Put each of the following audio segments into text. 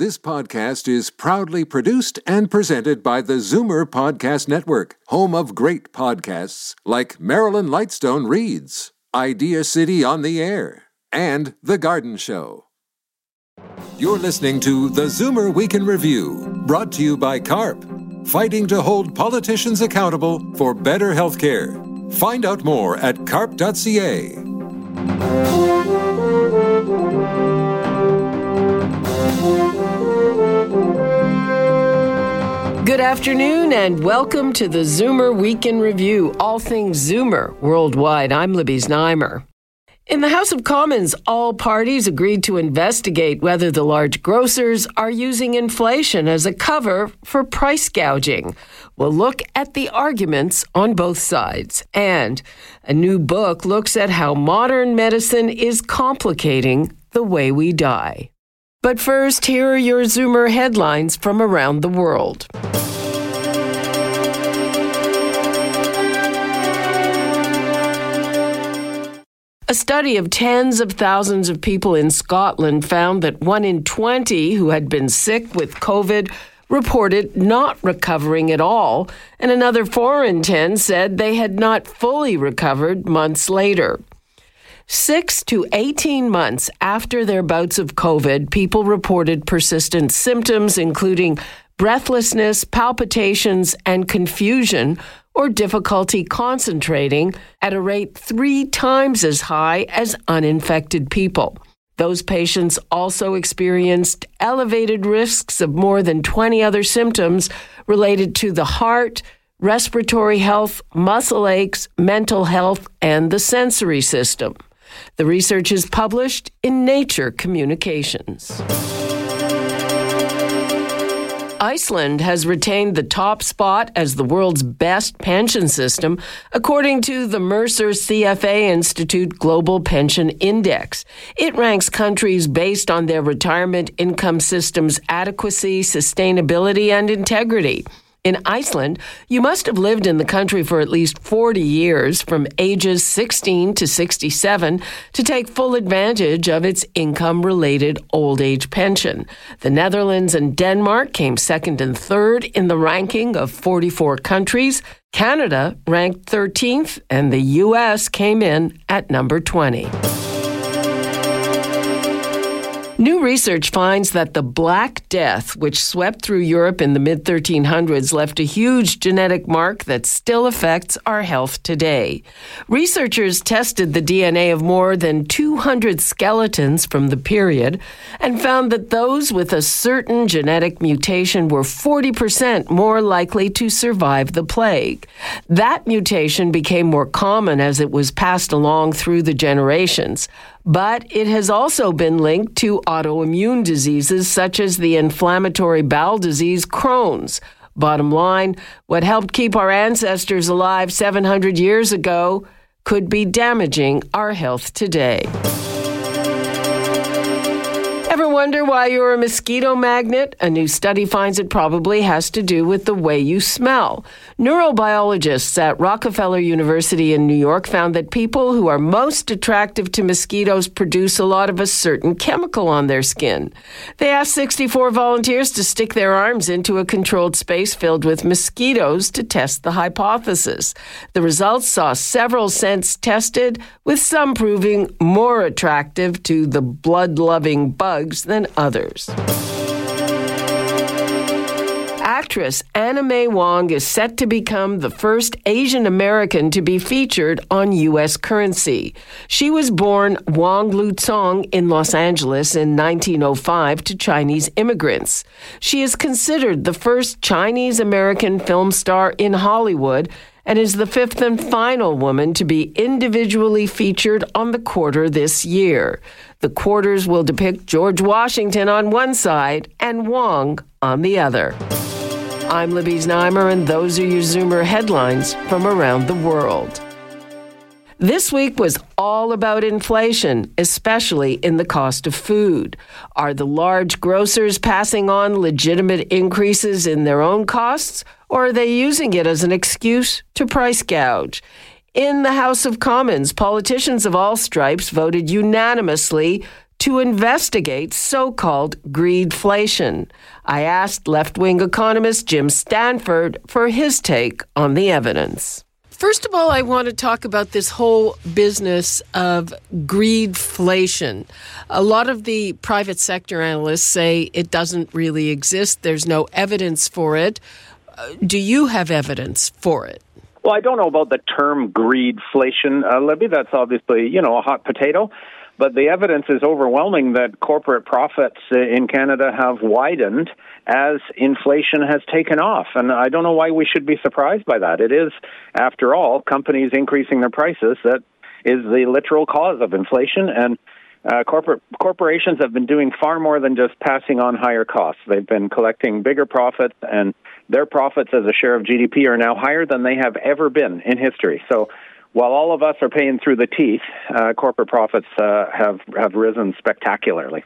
This podcast is proudly produced and presented by the Zoomer Podcast Network, home of great podcasts like Marilyn Lightstone Reads, Idea City on the Air, and The Garden Show. You're listening to the Zoomer Week in Review, brought to you by CARP, fighting to hold politicians accountable for better health care. Find out more at carp.ca. Good afternoon and welcome to the Zoomer Week in Review, all things Zoomer worldwide. I'm Libby Znaimer. In the House of Commons, all parties agreed to investigate whether the large grocers are using inflation as a cover for price gouging. We'll look at the arguments on both sides. And a new book looks at how modern medicine is complicating the way we die. But first, here are your Zoomer headlines from around the world. A study of tens of thousands of people in Scotland found that one in 20 who had been sick with COVID reported not recovering at all, and another 4 in 10 said they had not fully recovered months later. Six to 18 months after their bouts of COVID, people reported persistent symptoms, including breathlessness, palpitations, and confusion, or difficulty concentrating at a rate three times as high as uninfected people. Those patients also experienced elevated risks of more than 20 other symptoms related to the heart, respiratory health, muscle aches, mental health, and the sensory system. The research is published in Nature Communications. Iceland has retained the top spot as the world's best pension system, according to the Mercer CFA Institute Global Pension Index. It ranks countries based on their retirement income system's adequacy, sustainability, and integrity. In Iceland, you must have lived in the country for at least 40 years, from ages 16 to 67, to take full advantage of its income related old age pension. The Netherlands and Denmark came second and third in the ranking of 44 countries. Canada ranked 13th, and the U.S. came in at number 20. New research finds that the Black Death, which swept through Europe in the mid 1300s, left a huge genetic mark that still affects our health today. Researchers tested the DNA of more than 200 skeletons from the period and found that those with a certain genetic mutation were 40% more likely to survive the plague. That mutation became more common as it was passed along through the generations but it has also been linked to autoimmune diseases such as the inflammatory bowel disease Crohn's. Bottom line, what helped keep our ancestors alive 700 years ago could be damaging our health today. Ever wonder why you're a mosquito magnet? A new study finds it probably has to do with the way you smell. Neurobiologists at Rockefeller University in New York found that people who are most attractive to mosquitoes produce a lot of a certain chemical on their skin. They asked 64 volunteers to stick their arms into a controlled space filled with mosquitoes to test the hypothesis. The results saw several scents tested, with some proving more attractive to the blood loving bug drugs than others. Actress Anna May Wong is set to become the first Asian American to be featured on U.S. currency. She was born Wong Liu Tsong in Los Angeles in 1905 to Chinese immigrants. She is considered the first Chinese American film star in Hollywood and is the fifth and final woman to be individually featured on the quarter this year. The quarters will depict George Washington on one side and Wong on the other. I'm Libby Znaimer, and those are your Zoomer headlines from around the world. This week was all about inflation, especially in the cost of food. Are the large grocers passing on legitimate increases in their own costs, or are they using it as an excuse to price gouge? In the House of Commons, politicians of all stripes voted unanimously to investigate so called greedflation. I asked left wing economist Jim Stanford for his take on the evidence. First of all, I want to talk about this whole business of greedflation. A lot of the private sector analysts say it doesn't really exist, there's no evidence for it. Uh, do you have evidence for it? Well, I don't know about the term greedflation, uh, Libby. That's obviously, you know, a hot potato. But the evidence is overwhelming that corporate profits in Canada have widened as inflation has taken off. And I don't know why we should be surprised by that. It is, after all, companies increasing their prices that is the literal cause of inflation. And uh, corporate corporations have been doing far more than just passing on higher costs. They've been collecting bigger profits, and their profits as a share of GDP are now higher than they have ever been in history. So while all of us are paying through the teeth, uh, corporate profits uh, have have risen spectacularly.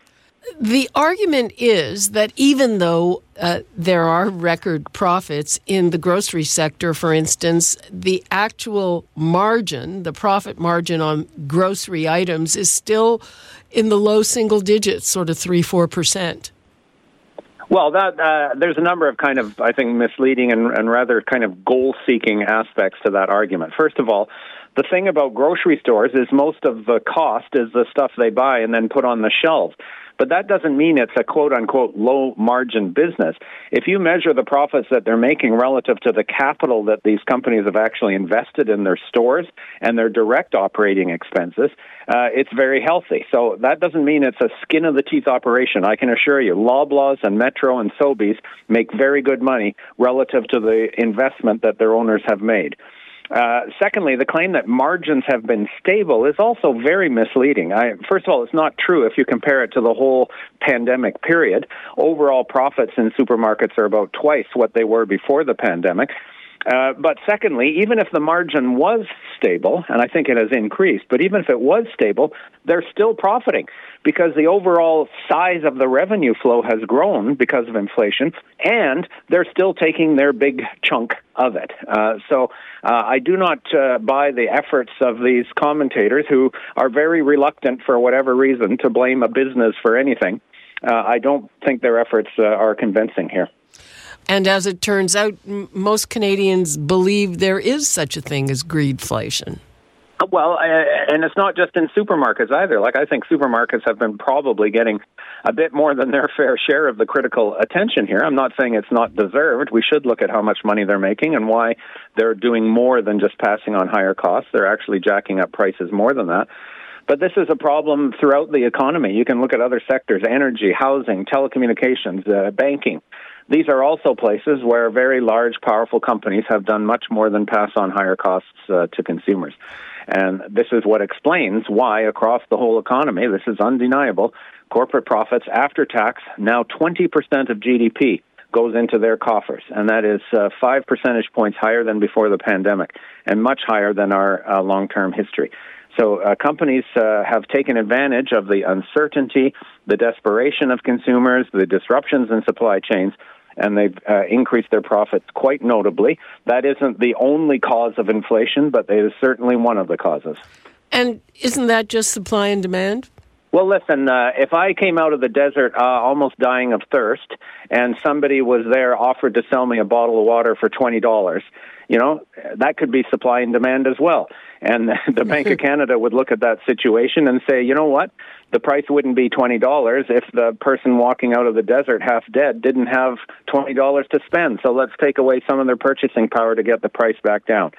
The argument is that even though uh, there are record profits in the grocery sector, for instance, the actual margin, the profit margin on grocery items, is still in the low single digits, sort of three, four percent. Well, that uh, there's a number of kind of I think misleading and, and rather kind of goal-seeking aspects to that argument. First of all, the thing about grocery stores is most of the cost is the stuff they buy and then put on the shelves. But that doesn't mean it's a quote unquote low margin business. If you measure the profits that they're making relative to the capital that these companies have actually invested in their stores and their direct operating expenses, uh, it's very healthy. So that doesn't mean it's a skin of the teeth operation. I can assure you, Loblaws and Metro and Sobeys make very good money relative to the investment that their owners have made. Uh, secondly, the claim that margins have been stable is also very misleading. I, first of all, it's not true if you compare it to the whole pandemic period. Overall profits in supermarkets are about twice what they were before the pandemic. Uh, but secondly, even if the margin was stable, and I think it has increased, but even if it was stable, they're still profiting because the overall size of the revenue flow has grown because of inflation, and they're still taking their big chunk of it. Uh, so uh, I do not uh, buy the efforts of these commentators who are very reluctant, for whatever reason, to blame a business for anything. Uh, I don't think their efforts are convincing here. And as it turns out, m- most Canadians believe there is such a thing as greedflation. Well, and it's not just in supermarkets either. Like, I think supermarkets have been probably getting a bit more than their fair share of the critical attention here. I'm not saying it's not deserved. We should look at how much money they're making and why they're doing more than just passing on higher costs. They're actually jacking up prices more than that. But this is a problem throughout the economy. You can look at other sectors energy, housing, telecommunications, uh, banking. These are also places where very large, powerful companies have done much more than pass on higher costs uh, to consumers. And this is what explains why, across the whole economy, this is undeniable, corporate profits after tax, now 20% of GDP goes into their coffers. And that is uh, five percentage points higher than before the pandemic and much higher than our uh, long term history. So uh, companies uh, have taken advantage of the uncertainty, the desperation of consumers, the disruptions in supply chains, and they've uh, increased their profits quite notably. That isn't the only cause of inflation, but it is certainly one of the causes. And isn't that just supply and demand? Well, listen, uh, if I came out of the desert uh, almost dying of thirst and somebody was there offered to sell me a bottle of water for $20, you know, that could be supply and demand as well. And the Bank of Canada would look at that situation and say, you know what? The price wouldn't be $20 if the person walking out of the desert half dead didn't have $20 to spend. So let's take away some of their purchasing power to get the price back down.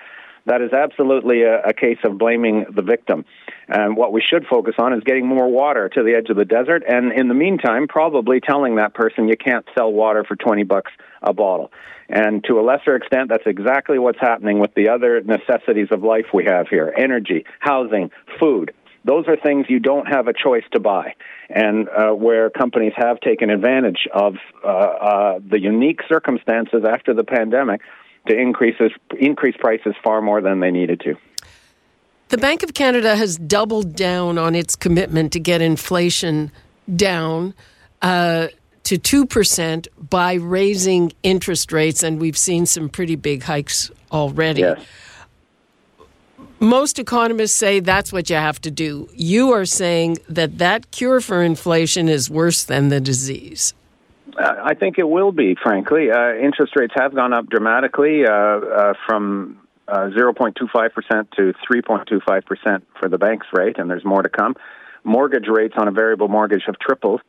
That is absolutely a, a case of blaming the victim. And what we should focus on is getting more water to the edge of the desert, and in the meantime, probably telling that person you can't sell water for 20 bucks a bottle. And to a lesser extent, that's exactly what's happening with the other necessities of life we have here energy, housing, food. Those are things you don't have a choice to buy, and uh, where companies have taken advantage of uh, uh, the unique circumstances after the pandemic to increase, increase prices far more than they needed to. The Bank of Canada has doubled down on its commitment to get inflation down. Uh, to 2% by raising interest rates, and we've seen some pretty big hikes already. Yes. Most economists say that's what you have to do. You are saying that that cure for inflation is worse than the disease. I think it will be, frankly. Uh, interest rates have gone up dramatically uh, uh from 0.25% uh, to 3.25% for the bank's rate, and there's more to come. Mortgage rates on a variable mortgage have tripled.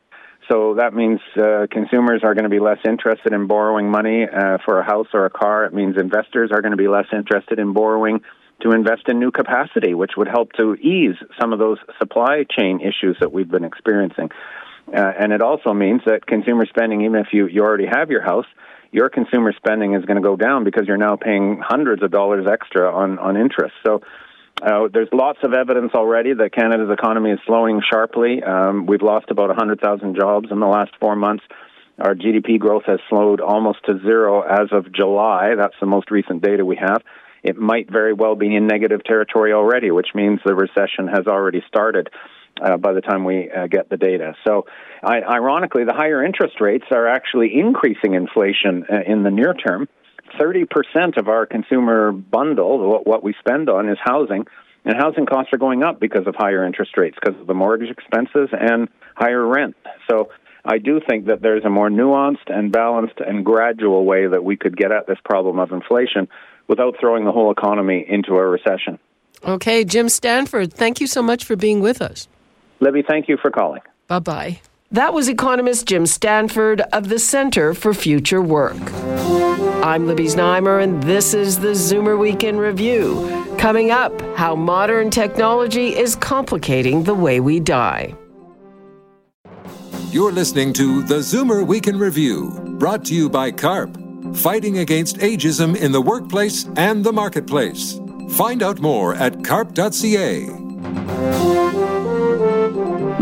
So that means uh, consumers are going to be less interested in borrowing money uh, for a house or a car. It means investors are going to be less interested in borrowing to invest in new capacity, which would help to ease some of those supply chain issues that we've been experiencing. Uh, and it also means that consumer spending, even if you, you already have your house, your consumer spending is going to go down because you're now paying hundreds of dollars extra on, on interest. So uh, there's lots of evidence already that Canada's economy is slowing sharply. Um, we've lost about 100,000 jobs in the last four months. Our GDP growth has slowed almost to zero as of July. That's the most recent data we have. It might very well be in negative territory already, which means the recession has already started. Uh, by the time we uh, get the data. So, I, ironically, the higher interest rates are actually increasing inflation uh, in the near term. 30% of our consumer bundle, what we spend on, is housing. And housing costs are going up because of higher interest rates, because of the mortgage expenses and higher rent. So I do think that there's a more nuanced and balanced and gradual way that we could get at this problem of inflation without throwing the whole economy into a recession. Okay, Jim Stanford, thank you so much for being with us. Libby, thank you for calling. Bye bye. That was economist Jim Stanford of the Center for Future Work. I'm Libby Znaimer, and this is the Zoomer Week in Review. Coming up, how modern technology is complicating the way we die. You're listening to the Zoomer Week in Review, brought to you by CARP, fighting against ageism in the workplace and the marketplace. Find out more at carp.ca.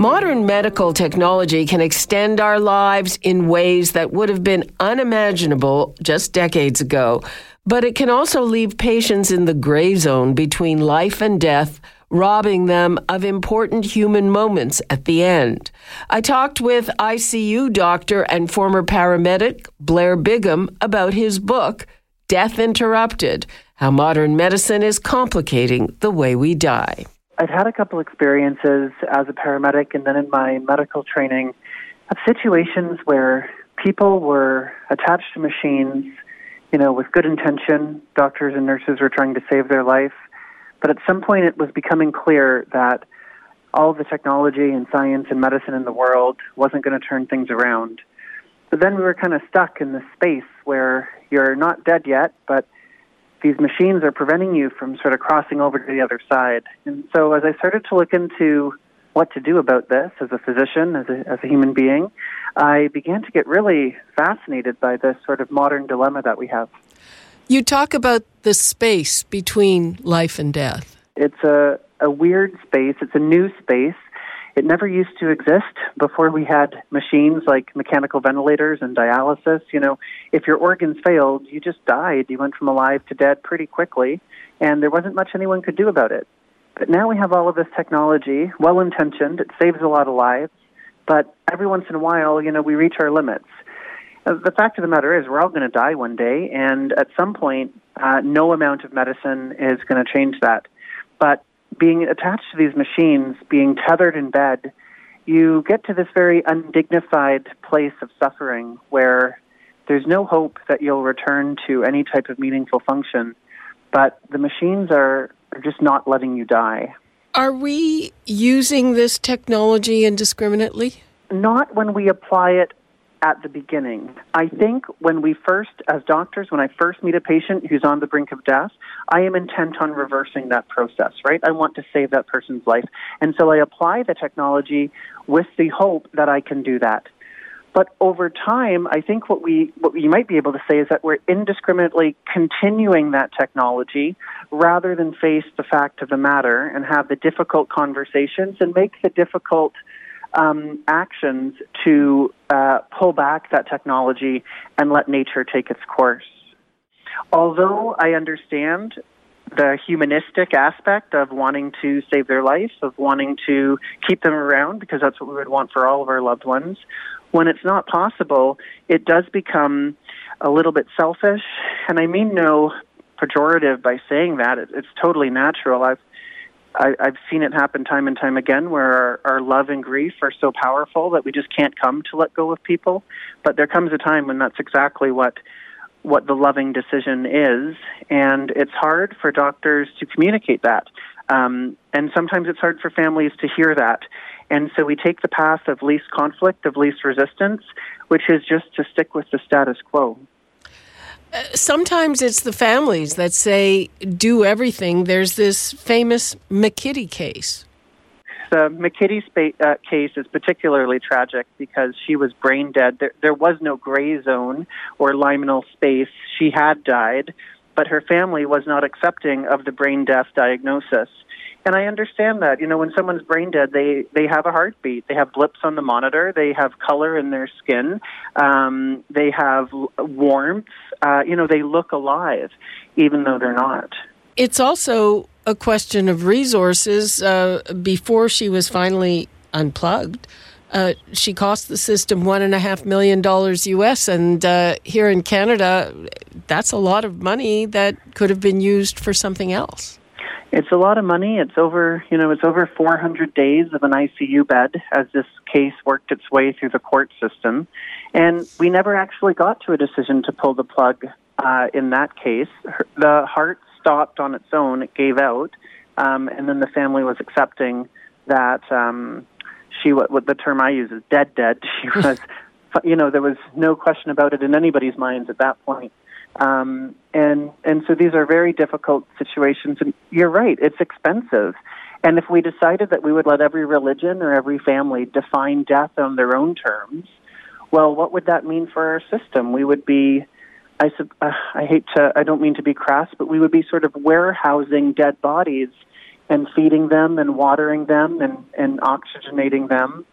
Modern medical technology can extend our lives in ways that would have been unimaginable just decades ago, but it can also leave patients in the gray zone between life and death, robbing them of important human moments at the end. I talked with ICU doctor and former paramedic Blair Bigham about his book, Death Interrupted How Modern Medicine is Complicating the Way We Die. I've had a couple experiences as a paramedic and then in my medical training of situations where people were attached to machines, you know, with good intention. Doctors and nurses were trying to save their life. But at some point, it was becoming clear that all the technology and science and medicine in the world wasn't going to turn things around. But then we were kind of stuck in this space where you're not dead yet, but these machines are preventing you from sort of crossing over to the other side. And so as I started to look into what to do about this as a physician, as a, as a human being, I began to get really fascinated by this sort of modern dilemma that we have. You talk about the space between life and death. It's a, a weird space, it's a new space. It never used to exist before we had machines like mechanical ventilators and dialysis. You know, if your organs failed, you just died. You went from alive to dead pretty quickly, and there wasn't much anyone could do about it. But now we have all of this technology, well intentioned, it saves a lot of lives, but every once in a while, you know, we reach our limits. Uh, the fact of the matter is, we're all going to die one day, and at some point, uh, no amount of medicine is going to change that. But being attached to these machines, being tethered in bed, you get to this very undignified place of suffering where there's no hope that you'll return to any type of meaningful function, but the machines are, are just not letting you die. Are we using this technology indiscriminately? Not when we apply it at the beginning. I think when we first, as doctors, when I first meet a patient who's on the brink of death, I am intent on reversing that process, right? I want to save that person's life. And so I apply the technology with the hope that I can do that. But over time, I think what we what we might be able to say is that we're indiscriminately continuing that technology rather than face the fact of the matter and have the difficult conversations and make the difficult um, actions to uh, pull back that technology and let nature take its course. Although I understand the humanistic aspect of wanting to save their life, of wanting to keep them around, because that's what we would want for all of our loved ones, when it's not possible, it does become a little bit selfish. And I mean no pejorative by saying that. It, it's totally natural. I've I, I've seen it happen time and time again where our, our love and grief are so powerful that we just can't come to let go of people. But there comes a time when that's exactly what what the loving decision is, and it's hard for doctors to communicate that. Um, and sometimes it's hard for families to hear that. And so we take the path of least conflict, of least resistance, which is just to stick with the status quo. Sometimes it's the families that say, do everything. There's this famous McKitty case. The McKitty uh, case is particularly tragic because she was brain dead. There, there was no gray zone or liminal space. She had died, but her family was not accepting of the brain death diagnosis. And I understand that. You know, when someone's brain dead, they they have a heartbeat. They have blips on the monitor. They have color in their skin. Um, they have warmth. Uh, you know, they look alive, even though they're not. It's also a question of resources. Uh, before she was finally unplugged, uh, she cost the system one and a half million dollars US, and uh, here in Canada, that's a lot of money that could have been used for something else. It's a lot of money. It's over, you know, it's over 400 days of an ICU bed as this case worked its way through the court system. And we never actually got to a decision to pull the plug uh, in that case. The heart stopped on its own, it gave out, um, and then the family was accepting that um, she, what, what the term I use is dead, dead. She was, you know, there was no question about it in anybody's minds at that point. Um, and and so these are very difficult situations. And you're right; it's expensive. And if we decided that we would let every religion or every family define death on their own terms, well, what would that mean for our system? We would be, I, uh, I hate to, I don't mean to be crass, but we would be sort of warehousing dead bodies and feeding them and watering them and, and oxygenating them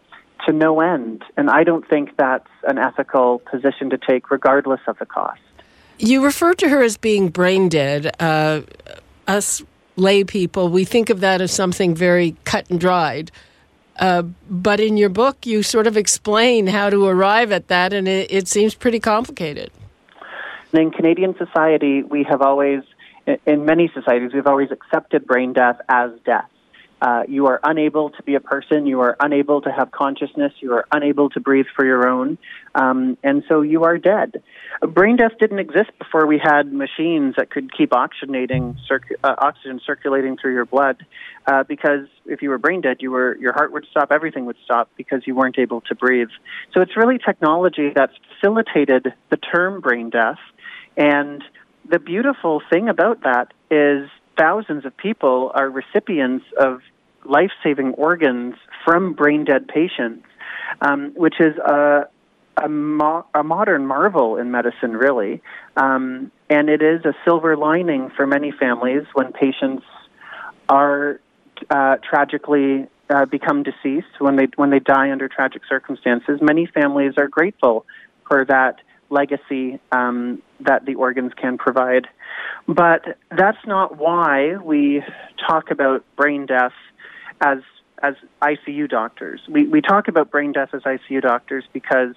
to no end. And I don't think that's an ethical position to take, regardless of the cost. You refer to her as being brain dead. Uh, us lay people, we think of that as something very cut and dried. Uh, but in your book, you sort of explain how to arrive at that, and it, it seems pretty complicated. In Canadian society, we have always, in many societies, we've always accepted brain death as death. Uh, you are unable to be a person. You are unable to have consciousness. You are unable to breathe for your own. Um, and so you are dead. Brain death didn't exist before we had machines that could keep oxygenating, circ- uh, oxygen circulating through your blood. Uh, because if you were brain dead, you were, your heart would stop, everything would stop because you weren't able to breathe. So it's really technology that's facilitated the term brain death. And the beautiful thing about that is thousands of people are recipients of life saving organs from brain dead patients, um, which is a, a, mo- a, modern marvel in medicine, really. Um, and it is a silver lining for many families when patients are uh, tragically uh, become deceased, when they, when they die under tragic circumstances. Many families are grateful for that legacy um, that the organs can provide. But that's not why we talk about brain death as as ICU doctors. We we talk about brain death as ICU doctors because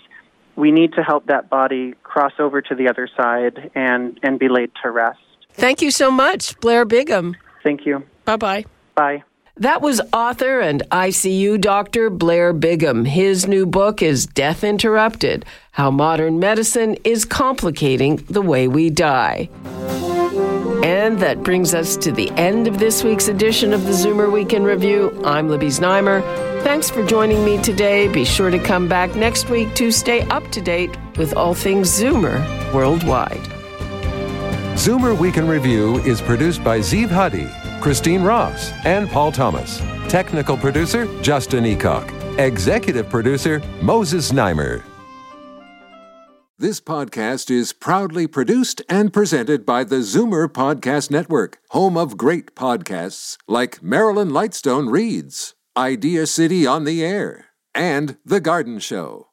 we need to help that body cross over to the other side and and be laid to rest. Thank you so much, Blair Bigham. Thank you. Bye-bye. Bye. That was author and ICU doctor Blair Bigham. His new book is Death Interrupted How Modern Medicine is Complicating the Way We Die. And that brings us to the end of this week's edition of the Zoomer Week in Review. I'm Libby Znaimer. Thanks for joining me today. Be sure to come back next week to stay up to date with all things Zoomer worldwide. Zoomer Week in Review is produced by Zeev Huddy, Christine Ross, and Paul Thomas. Technical producer, Justin Eacock. Executive producer, Moses Znaimer. This podcast is proudly produced and presented by the Zoomer Podcast Network, home of great podcasts like Marilyn Lightstone Reads, Idea City on the Air, and The Garden Show.